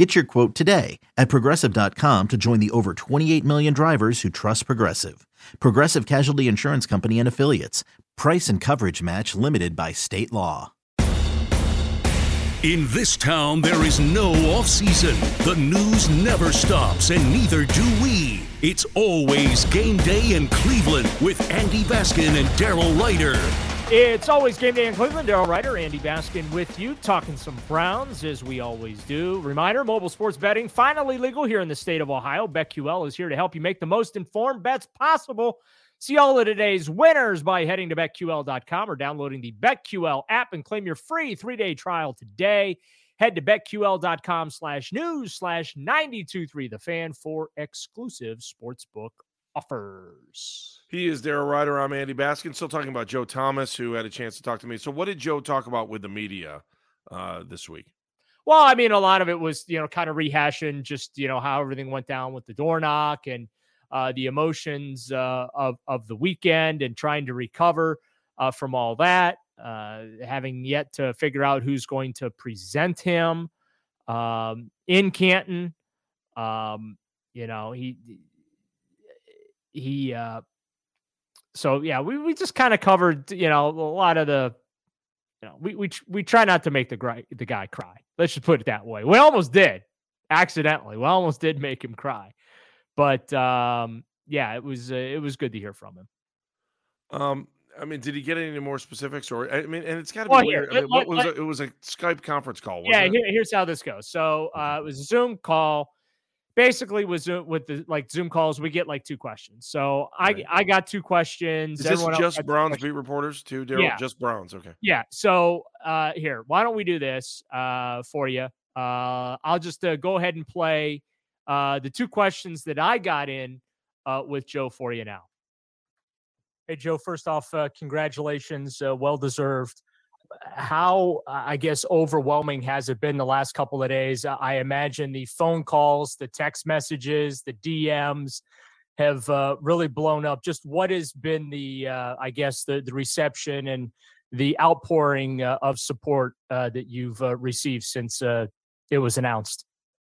Get your quote today at progressive.com to join the over 28 million drivers who trust Progressive. Progressive Casualty Insurance Company and Affiliates. Price and coverage match limited by state law. In this town, there is no off season. The news never stops, and neither do we. It's always game day in Cleveland with Andy Baskin and Daryl Ruiter. It's always game day in Cleveland. Daryl Ruiter, Andy Baskin with you, talking some Browns as we always do. Reminder mobile sports betting finally legal here in the state of Ohio. BetQL is here to help you make the most informed bets possible. See all of today's winners by heading to betql.com or downloading the BetQL app and claim your free three day trial today. Head to betql.com slash news slash 923 the fan for exclusive sportsbook offers. He is Daryl Ruiter. I'm Andy Baskin. Still talking about Joe Thomas, who had a chance to talk to me. So, what did Joe talk about with the media uh, this week? Well, I mean, a lot of it was, you know, kind of rehashing just, you know, how everything went down with the door knock and uh, the emotions uh, of, of the weekend and trying to recover uh, from all that, uh, having yet to figure out who's going to present him um, in Canton. Um, you know, he he uh so yeah we, we just kind of covered you know a lot of the you know we we we try not to make the guy the guy cry let's just put it that way we almost did accidentally we almost did make him cry but um yeah it was uh, it was good to hear from him um I mean, did he get any more specifics, or I mean, and it's got to Well, be here, weird. I mean, let- what was let- it? it was a Skype conference call. yeah wasn't it? here, here's how this goes so uh it was a zoom call basically with zoom with the like zoom calls we get like two questions so i Right. i got two questions Is this everyone just Browns beat reporters too, Daryl? Yeah. Just Browns. Okay. Yeah. So uh here, why don't we do this uh for you? Uh I'll just uh, go ahead and play uh the two questions that I got in uh with Joe for you now. Hey Joe, first off, uh, congratulations, uh, well deserved. How uh, I guess overwhelming has it been the last couple of days? I imagine the phone calls, the text messages, the DMs have uh, really blown up. Just what has been the, uh, I guess, the the reception and the outpouring uh, of support uh, that you've uh, received since it was announced.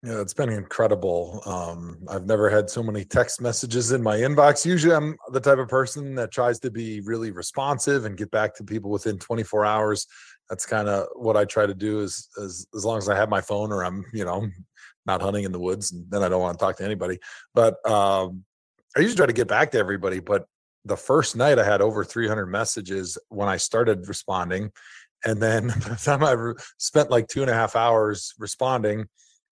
Yeah, it's been incredible. Um, I've never had so many text messages in my inbox. Usually, I'm the type of person that tries to be really responsive and get back to people within 24 hours. That's kind of what I try to do. Is as long as I have my phone or I'm, you know, not hunting in the woods, and then I don't want to talk to anybody. But um, I usually try to get back to everybody. But the first night, I had over 300 messages when I started responding, and then by the time I re- spent like two and a half hours responding.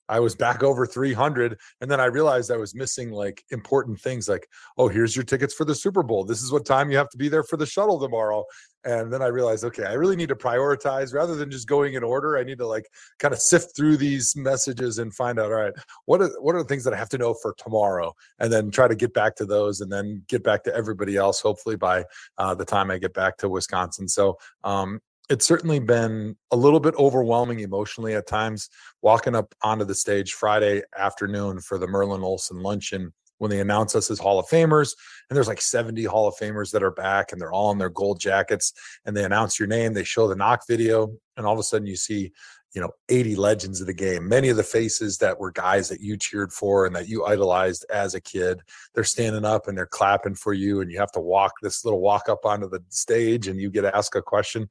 I was back over 300. And then I realized I was missing like important things like, oh, here's your tickets for the Super Bowl. This is what time you have to be there for the shuttle tomorrow. And then I realized, okay, I really need to prioritize rather than just going in order. I need to like kind of sift through these messages and find out, all right, what are, what are the things that I have to know for tomorrow? And then try to get back to those and then get back to everybody else, hopefully by uh, the time I get back to Wisconsin. So um, it's certainly been a little bit overwhelming emotionally at times walking up onto the stage Friday afternoon for the Merlin Olsen luncheon when they announce us as Hall of Famers. And there's like 70 Hall of Famers that are back and they're all in their gold jackets. And they announce your name, they show the knock video, and all of a sudden you see, you know, 80 legends of the game. Many of the faces that were guys that you cheered for and that you idolized as a kid, they're standing up and they're clapping for you. And you have to walk this little walk up onto the stage and you get asked a question.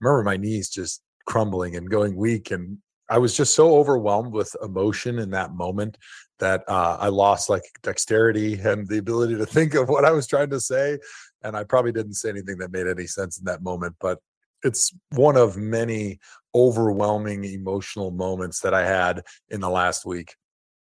Remember my knees just crumbling and going weak and I was just so overwhelmed with emotion in that moment that uh, I lost like dexterity and the ability to think of what I was trying to say. And I probably didn't say anything that made any sense in that moment, but it's one of many overwhelming emotional moments that I had in the last week.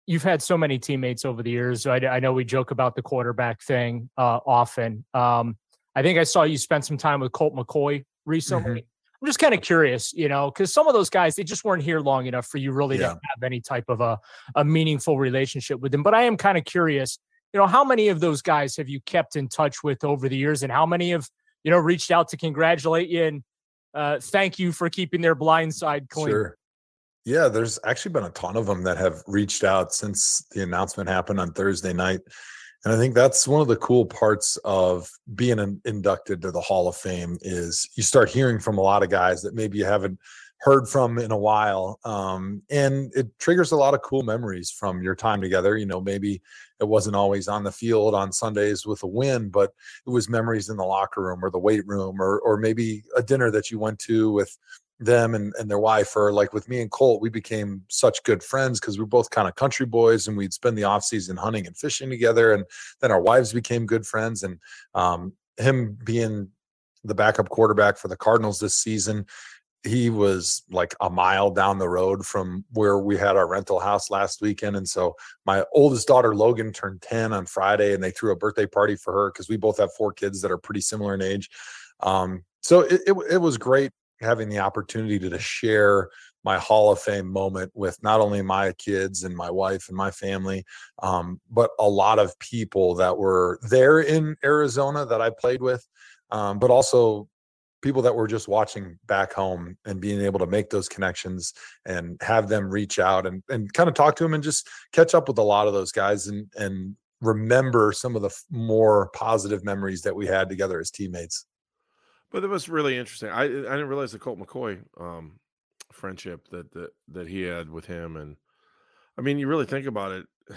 You've had so many teammates over the years. I, I know we joke about the quarterback thing uh, often. Um, I think I saw you spend some time with Colt McCoy recently. I'm just kind of curious, you know, because some of those guys they just weren't here long enough for you really Yeah. to have any type of a, a meaningful relationship with them. But I am kind of curious, you know, how many of those guys have you kept in touch with over the years, and how many have you know, reached out to congratulate you and uh, thank you for keeping their blind side clean. Sure. Yeah, there's actually been a ton of them that have reached out since the announcement happened on Thursday night. And I think that's one of the cool parts of being inducted to the Hall of Fame is you start hearing from a lot of guys that maybe you haven't heard from in a while. Um, and it triggers a lot of cool memories from your time together. You know, maybe it wasn't always on the field on Sundays with a win, but it was memories in the locker room or the weight room or or maybe a dinner that you went to with them and, and their wife or like with me and colt we became such good friends because we are both kind of country boys and we'd spend the off season hunting and fishing together and then our wives became good friends and um, him being the backup quarterback for the cardinals this season he was like a mile down the road from where we had our rental house last weekend and so my oldest daughter logan turned 10 on friday and they threw a birthday party for her because we both have four kids that are pretty similar in age. Um, so it, it, it was great having the opportunity to, to share my Hall of Fame moment with not only my kids and my wife and my family, um, but a lot of people that were there in Arizona that I played with, um, but also people that were just watching back home and being able to make those connections and have them reach out and, and kind of talk to them and just catch up with a lot of those guys and, and remember some of the more positive memories that we had together as teammates. But it was really interesting. I I didn't realize the Colt McCoy um, friendship that that that he had with him, and I mean, you really think about it.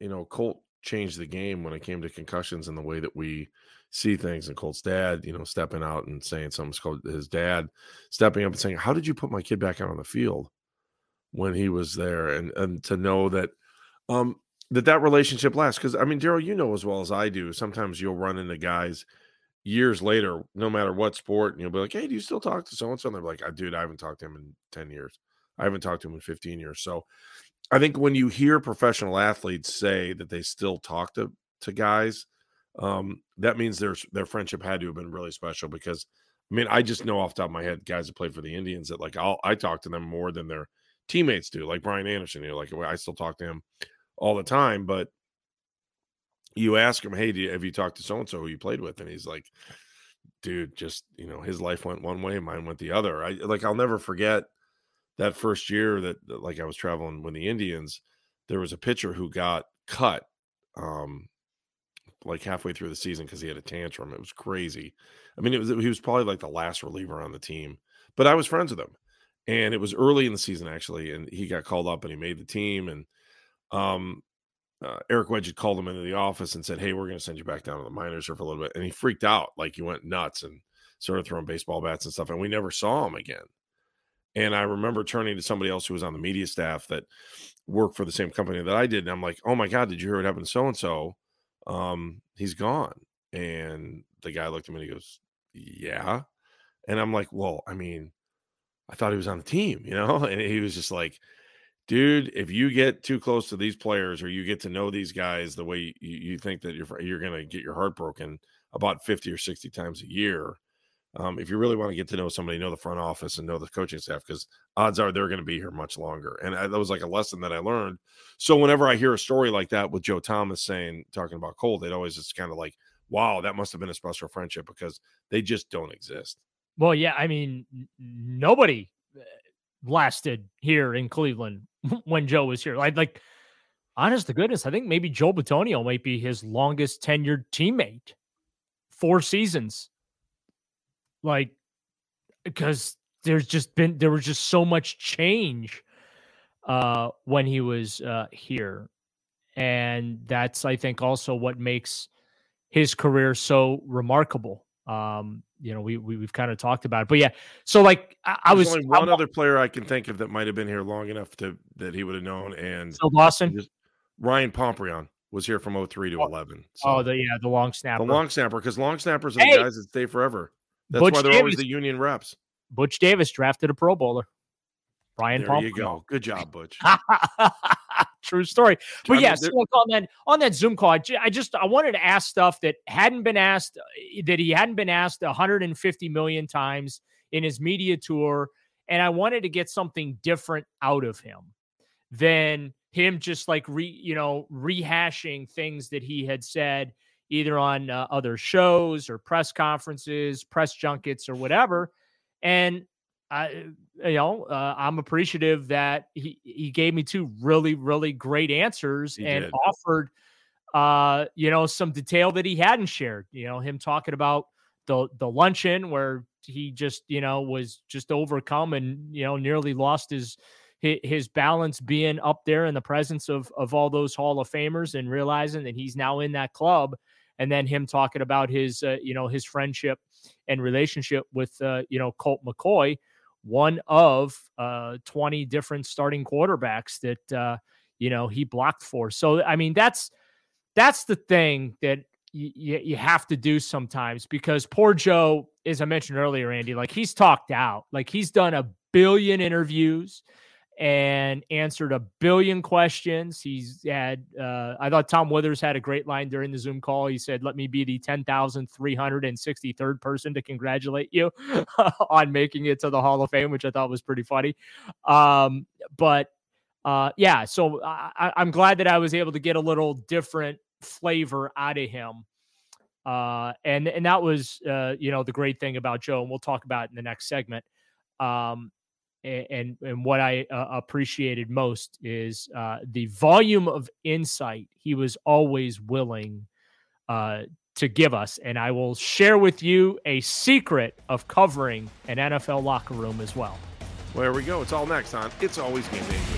You know, Colt changed the game when it came to concussions and the way that we see things. And Colt's dad, you know, stepping out and saying something. Called his dad stepping up and saying, "How did you put my kid back out on the field when he was there?" And and to know that um that that relationship lasts because I mean, Daryl, you know as well as I do. Sometimes you'll run into guys years later, no matter what sport, and you'll be like, "Hey, do you still talk to so and so?" And they're like, "Dude, I haven't talked to him in ten years. I haven't talked to him in fifteen years." So, I think when you hear professional athletes say that they still talk to to guys, um, that means their their friendship had to have been really special. Because, I mean, I just know off top of my head, guys that play for the Indians that like I'll I talk to them more than their teammates do. Like Brian Anderson, you know, like I still talk to him all the time, but you ask him, "Hey, you, have you talked to so and so who you played with?" And he's like, "Dude, just you know, his life went one way, mine went the other." I like I'll never forget that first year that, like I was traveling with the Indians. There was a pitcher who got cut, um, like halfway through the season because he had a tantrum. It was crazy. I mean, it was he was probably like the last reliever on the team, but I was friends with him, and it was early in the season actually, and he got called up and he made the team, and um, uh, Eric Wedge had called him into the office and said, "Hey, we're going to send you back down to the minors for a little bit," and he freaked out, like he went nuts and started throwing baseball bats and stuff. And we never saw him again. And I remember turning to somebody else who was on the media staff that worked for the same company that I did, and I'm like, "Oh my god, did you hear what happened to so and so? He's gone." And the guy looked at me and he goes, "Yeah," and I'm like, "Well, I mean." I thought he was on the team, you know, and he was just like, dude, if you get too close to these players or you get to know these guys the way you, you think that you're you're going to get your heart broken about 50 or 60 times a year. Um, if you really want to get to know somebody, know the front office and know the coaching staff, because odds are they're going to be here much longer. And I, that was like a lesson that I learned. So whenever I hear a story like that with Joe Thomas saying, talking about Colt, it always just kind of like, wow, that must have been a special friendship because they just don't exist. Well, yeah. I mean, nobody eh, lasted here in Cleveland when Joe was here. Like, like, honest to goodness, I think maybe Joe Bitonio might be his longest tenured teammate. Four seasons. Like, because there's just been there was just so much change uh when he was uh here. And that's I think also what makes his career so remarkable. Um, you know, we, we have kind of talked about it, but yeah. So like, I, I was only one I, other player I can think of that might have been here long enough to that he would have known. And so Lawson, Ryan Pontbriand was here from 03 to 11. So oh, the yeah, the long snapper, the long snapper, because long snappers are hey, the guys that stay forever. That's Butch why they're Davis, always the union reps. Butch Davis drafted a Pro Bowler. Ryan there you go. Good job, Butch. True story. But yes, on that on that Zoom call, I just I wanted to ask stuff that hadn't been asked uh, that he hadn't been asked 150 million times in his media tour, and I wanted to get something different out of him than him just like re you know rehashing things that he had said either on uh, other shows or press conferences, press junkets, or whatever. And I, you know, uh, I'm appreciative that he he gave me two really really great answers He and did. offered, uh, you know, some detail that he hadn't shared. You know, him talking about the the luncheon where he just you know was just overcome and you know nearly lost his his balance being up there in the presence of of all those Hall of Famers and realizing that he's now in that club, and then him talking about his uh, you know his friendship and relationship with uh, you know Colt McCoy, one of uh, twenty different starting quarterbacks that uh, you know he blocked for. So I mean that's that's the thing that you, you, you have to do sometimes because poor Joe, as I mentioned earlier, Andy, like he's talked out, like he's done a billion interviews and answered a billion questions. He's had, uh, I thought Tom Withers had a great line during the Zoom call. He said, Let me be the 10,363rd person to congratulate you on making it to the Hall of Fame, which I thought was pretty funny. Um, but uh, yeah, so I, I'm glad that I was able to get a little different flavor out of him. Uh, and and that was uh, you know the great thing about Joe, and we'll talk about in the next segment. Um, and and what I uh, appreciated most is uh, the volume of insight he was always willing uh, to give us. And I will share with you a secret of covering an NFL locker room as well. Well, there we go. It's all next on It's Always Game Day.